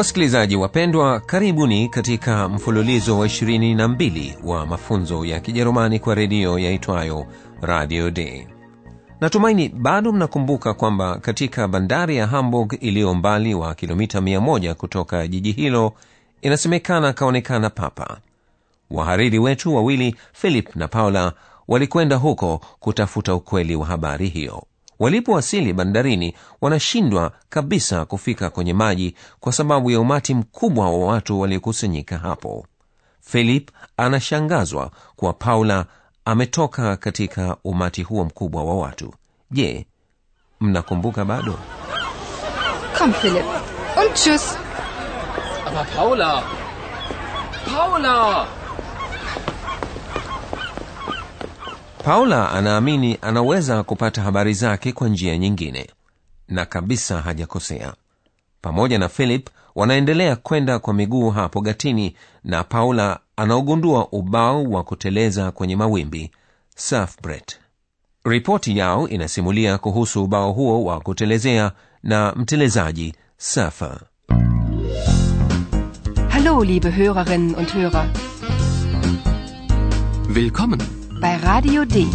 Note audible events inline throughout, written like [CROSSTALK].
Wasikilizaji wapendwa, karibuni katika mfululizo wa 22 wa mafunzo ya Kijerumani kwa redio yaitwayo Radio d Natumaini bado mnakumbuka kwamba katika bandari ya Hamburg iliyo mbali wa kilomita 1 kutoka jiji hilo, inasemekana kaonekana papa. Wahariri wetu wawili Philip na Paula walikwenda huko kutafuta ukweli wa habari hiyo. Walipowasili bandarini, wanashindwa kabisa kufika kwenye maji kwa sababu ya umati mkubwa wa watu waliokusanyika hapo. Philip anashangazwa kuwa Paula ametoka katika umati huo mkubwa wa watu. Je, mnakumbuka bado? Komm, philip Und tschüss. Aber Paula! Paula! Paula anaamini anaweza kupata habari zake kwa njia nyingine, na kabisa hajakosea. Pamoja na Philip wanaendelea kwenda kwa miguu hapo gatini, na Paula anaogundua ubao wa kuteleza kwenye mawimbi surfbret Ripoti yao inasimulia kuhusu ubao huo wa kutelezea na mtelezaji surfer. Hallo, liebe Hörerinnen und Hörer. Willkommen! Bei Radio D.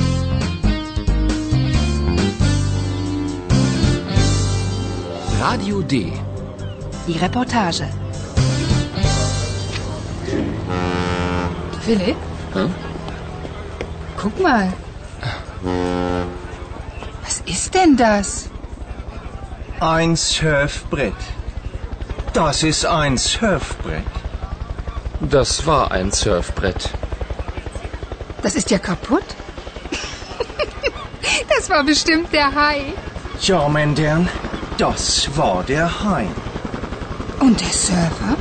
Radio D. Die Reportage. Philipp? Hm? Guck mal. Was ist denn das? Ein Surfbrett. Das ist ein Surfbrett. Das war ein Surfbrett. Das ist ja kaputt. [LAUGHS] das war bestimmt der Hai. Ja, mein Herrn, das war der Hai. Und der Surfer?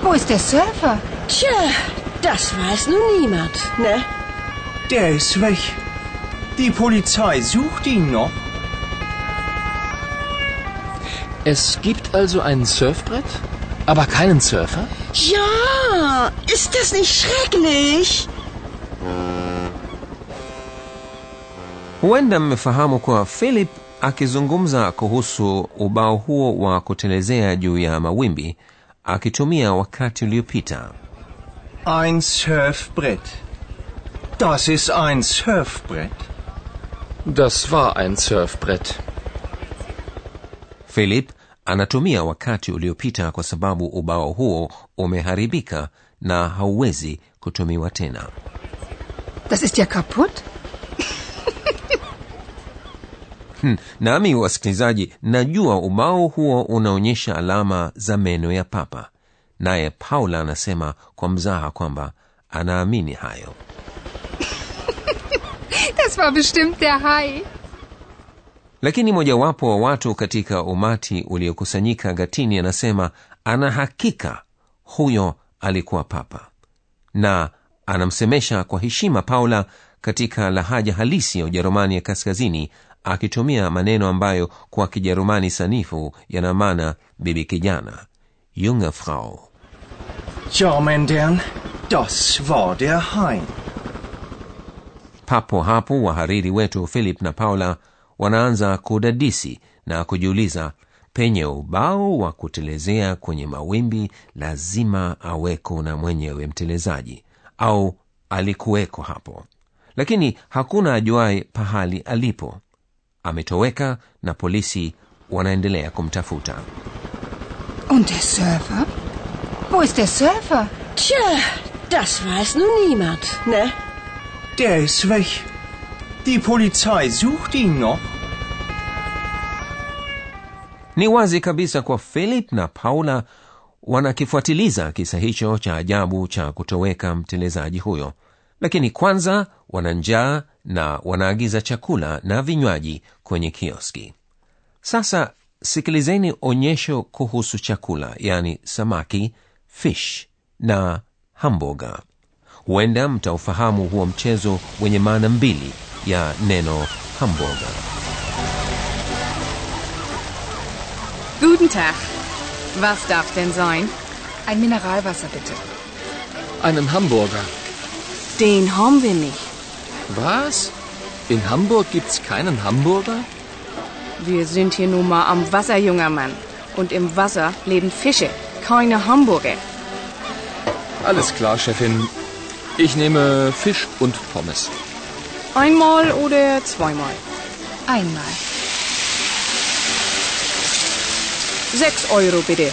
Wo ist der Surfer? Tja, das weiß nun niemand, ne? Der ist weg. Die Polizei sucht ihn noch. Es gibt also ein Surfbrett, aber keinen Surfer? Ja, ist das nicht schrecklich? Huenda mmefahamu kuwa philip akizungumza kuhusu ubao huo wa kutelezea juu ya mawimbi akitumia wakati uliopita Ein Surfbrett. Das ist ein Surfbrett. Das war ein Surfbrett. philip anatumia wakati uliopita kwa sababu ubao huo umeharibika na hauwezi kutumiwa tena Das ist ja kaputt. Hmm, nami wasikilizaji najua ubao huo unaonyesha alama za meno ya papa naye paula anasema kwa mzaha kwamba anaamini hayo [LAUGHS] Das war bestimmt der Hai. lakini mojawapo wa watu katika umati uliokusanyika gatini anasema ana hakika huyo alikuwa papa na anamsemesha kwa heshima paula katika lahaja halisi ya ujerumani ya kaskazini akitumia maneno ambayo kwa kijerumani sanifu yana maana bibi kijana junge frau Ja, mein das war der Hai. papo hapo wahariri wetu philip na paula wanaanza kudadisi na kujiuliza penye ubao wa kutelezea kwenye mawimbi lazima aweko na mwenyewe mtelezaji au alikuweko hapo lakini hakuna ajuaye pahali alipo ametoweka na polisi wanaendelea kumtafuta Und der Surfer? Wo ist der Surfer? Tja, das weiß nun niemand, ne? Der ist weg. Die Polizei sucht ihn noch. ni wazi kabisa kwa philip na paula wanakifuatiliza kisa hicho cha ajabu cha kutoweka mtelezaji huyo. Lakini kwanza wana njaa na wanaagiza chakula na vinywaji kwenye kioski. Sasa sikilizeni onyesho kuhusu chakula yani samaki fish na hamboga huenda mtaufahamu huo mchezo wenye maana mbili ya neno hamboga Guten Tag. Was darf denn sein? Ein Mineralwasser bitte. Einen Hamburger. Den haben wir nicht. Was? In Hamburg gibt's keinen Hamburger? Wir sind hier nun mal am Wasser, junger Mann. Und im Wasser leben Fische, keine Hamburger. Alles klar, Chefin. Ich nehme Fisch und Pommes. Einmal oder zweimal? Einmal. Sechs Euro bitte.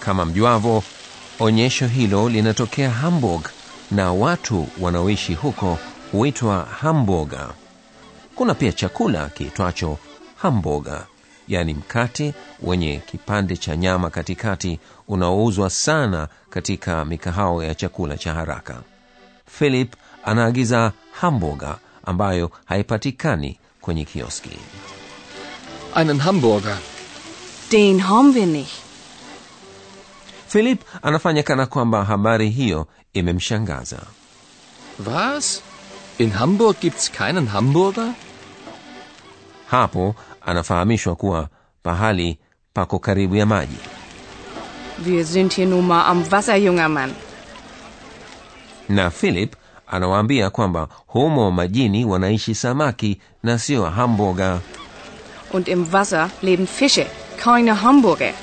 kama mjuavo onyesho hilo linatokea hamburg na watu wanaoishi huko huitwa hamburger kuna pia chakula kiitwacho hamburger yaani mkate wenye kipande cha nyama katikati unaouzwa sana katika mikahao ya chakula cha haraka philip anaagiza hamburger ambayo haipatikani kwenye kioski Einen Hamburger. Den haben wir nicht. philip anafanya kana kwamba habari hiyo imemshangaza Was? In Hamburg gibt's keinen Hamburger? hapo anafahamishwa kuwa pahali pako karibu ya maji Wir sind hier nur mal am Wasser, junger Mann. na philip anawaambia kwamba humo majini wanaishi samaki na sio hamburger Und im Wasser leben Fische, keine Hamburger.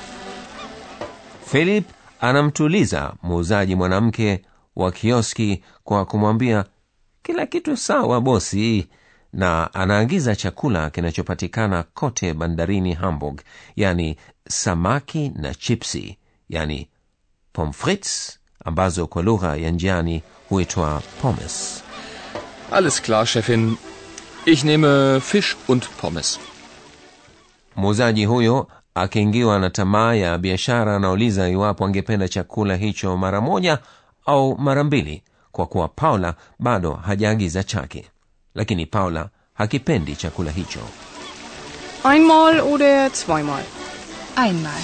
philip anamtuliza muuzaji mwanamke wa kioski kwa kumwambia kila kitu sawa bosi na anaagiza chakula kinachopatikana kote bandarini hamburg yani samaki na chipsi yani pomfrits ambazo kwa lugha ya njiani huitwa pommes Alles klar, Chefin. Ich nehme Fisch und Pommes. muuzaji huyo akiingiwa na tamaa ya biashara anauliza iwapo angependa chakula hicho mara moja au mara mbili kwa kuwa paula bado hajaagiza chake lakini paula hakipendi chakula hicho Einmal oder zweimal? Einmal.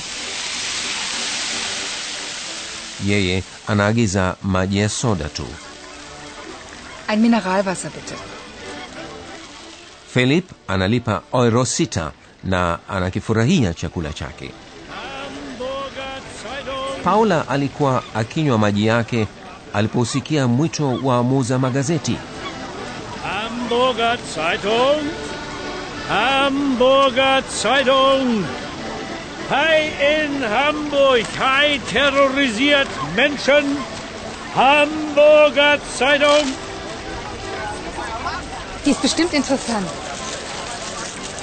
Yeye anaagiza maji ya soda tu Ein Mineralwasser bitte. philip analipa euro sita na anakifurahia chakula chake paula alikuwa akinywa maji yake aliposikia mwito wa muuza magazeti Hamburger Zeitung. Hamburger Zeitung. Hai in Hamburg. Hai terrorisiert Menschen. Hamburger Zeitung. Die ist bestimmt interessant.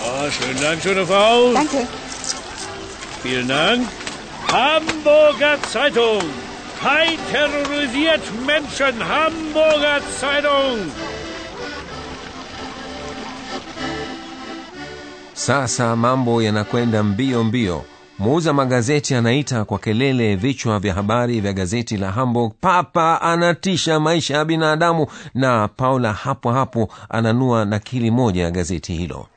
Oh, schönen Dank, schöne Frau. Danke. Vielen Dank. Hamburger Zeitung. Hai terrorisiert Menschen. Hamburger Zeitung. sasa mambo yanakwenda mbio mbio muuza magazeti anaita kwa kelele vichwa vya habari vya gazeti la hamburg papa anatisha maisha ya binadamu na paula hapo hapo ananua nakili moja ya gazeti hilo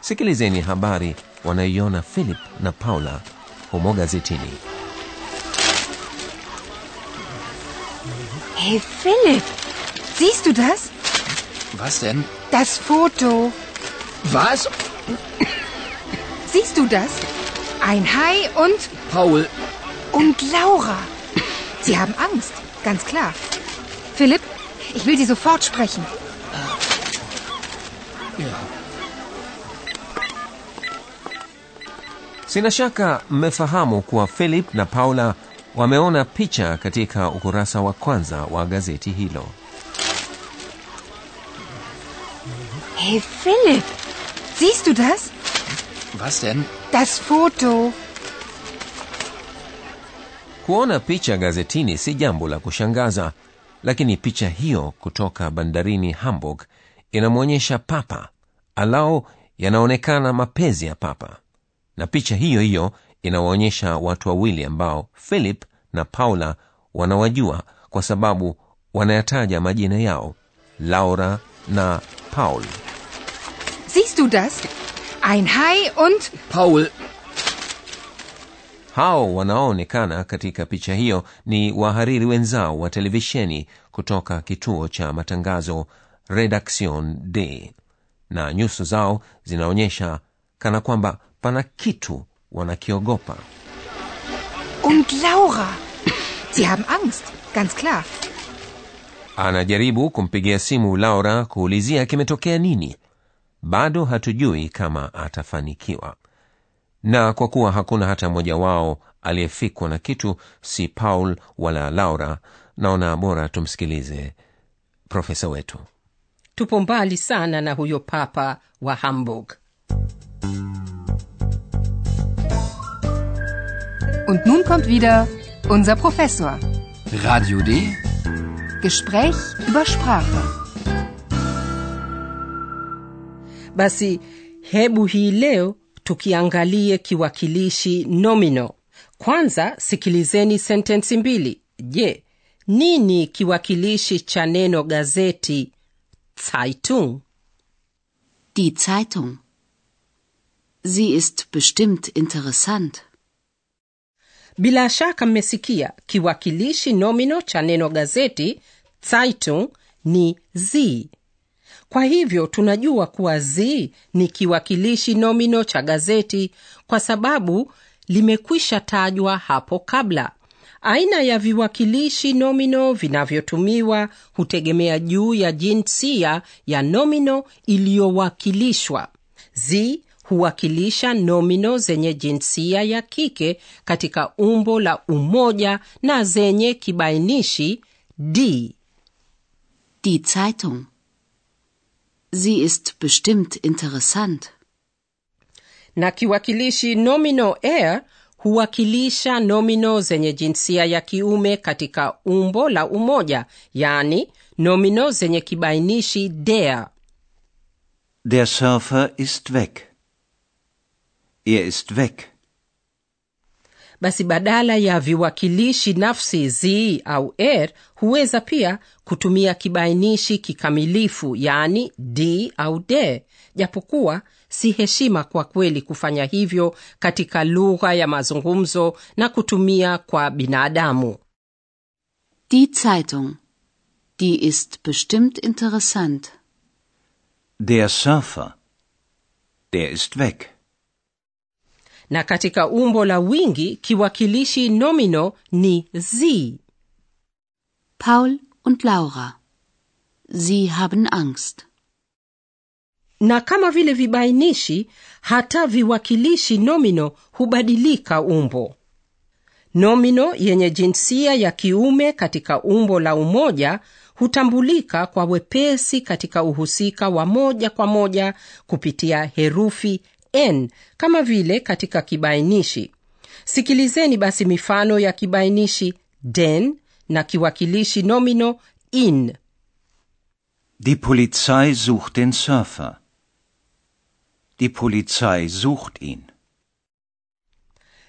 sikilizeni habari wanayoiona philip na paula humo gazetini Hey philip siehst du das? Was denn? Das Foto. Was? Siehst du das? Ein Hai und Paul, und Laura. Sie haben Angst, ganz klar. Philipp, ich will Sie sofort sprechen. ja. sina shaka mmefahamu kuwa philip na paula wameona picha katika ukurasa wa kwanza wa gazeti hilo Hey Philipp, siehst du das? Was denn? Das Foto. kuona picha gazetini si jambo la kushangaza lakini picha hiyo kutoka bandarini hamburg inamwonyesha papa alao yanaonekana mapenzi ya papa na picha hiyo hiyo inawaonyesha watu wawili ambao philip na paula wanawajua kwa sababu wanayataja majina yao laura na paul Siehst du das? Ein Hai und... Paul, hao wanaoonekana katika picha hiyo ni wahariri wenzao wa televisheni kutoka kituo cha matangazo redaction d na nyuso zao zinaonyesha kana kwamba pana kitu wanakiogopa Und Laura. Sie haben Angst, ganz klar. anajaribu kumpigia simu laura kuulizia kimetokea nini bado hatujui kama atafanikiwa na kwa kuwa hakuna hata mmoja wao aliyefikwa na kitu si paul wala laura naona bora tumsikilize profesa wetu tupo mbali sana na huyo papa wa hamburg Und nun kommt wieder unser Professor. Radio D. Gespräch über Sprache. Basi hebu hii leo tukiangalie kiwakilishi nomino kwanza sikilizeni sentensi mbili je nini kiwakilishi cha neno gazeti zeitung Die Zeitung. Sie ist bestimmt interessant. bila shaka mmesikia kiwakilishi nomino cha neno gazeti zeitung ni z kwa hivyo tunajua kuwa z ni kiwakilishi nomino cha gazeti kwa sababu limekwisha tajwa hapo kabla. Aina ya viwakilishi nomino vinavyotumiwa hutegemea juu ya jinsia ya nomino iliyowakilishwa. Z huwakilisha nomino zenye jinsia ya kike katika umbo la umoja na zenye kibainishi d. Die Zeitung. Sie ist bestimmt interessant. na kiwakilishi nomino er huwakilisha nomino zenye jinsia ya kiume katika umbo la umoja yaani nomino zenye kibainishi der Der Surfer ist weg. Er ist weg. Basi badala ya viwakilishi nafsi z au r huweza pia kutumia kibainishi kikamilifu yaani d au de japokuwa si heshima kwa kweli kufanya hivyo katika lugha ya mazungumzo na kutumia kwa binadamu Die Zeitung. Die ist bestimmt interessant. Der Surfer. Der ist weg. Na katika umbo la wingi kiwakilishi nomino ni z Paul und Laura. Sie haben Angst. na kama vile vibainishi hata viwakilishi nomino hubadilika umbo nomino yenye jinsia ya kiume katika umbo la umoja hutambulika kwa wepesi katika uhusika wa moja kwa moja kupitia herufi n kama vile katika kibainishi sikilizeni basi mifano ya kibainishi den na kiwakilishi nomino in Die Polizei sucht den Surfer. Die Polizei sucht ihn.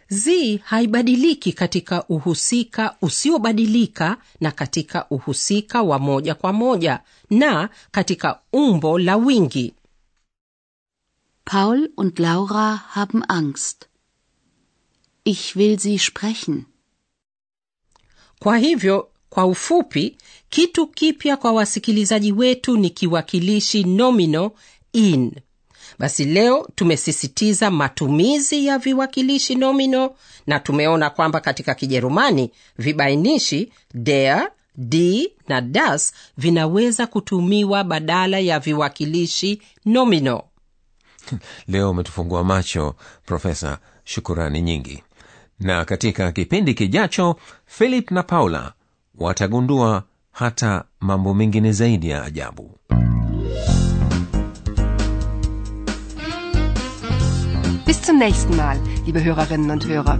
z haibadiliki katika uhusika usiobadilika na katika uhusika wa moja kwa moja na katika umbo la wingi Paul und Laura haben Angst. Ich will sie sprechen. kwa hivyo kwa ufupi kitu kipya kwa wasikilizaji wetu ni kiwakilishi nomino in basi leo tumesisitiza matumizi ya viwakilishi nomino na tumeona kwamba katika kijerumani vibainishi der d na das vinaweza kutumiwa badala ya viwakilishi nomino [LAUGHS] leo umetufungua macho profesa shukurani nyingi na katika kipindi kijacho philip na paula watagundua hata mambo mengine zaidi ya ajabu Bis zum nächsten Mal, liebe Hörerinnen und Hörer.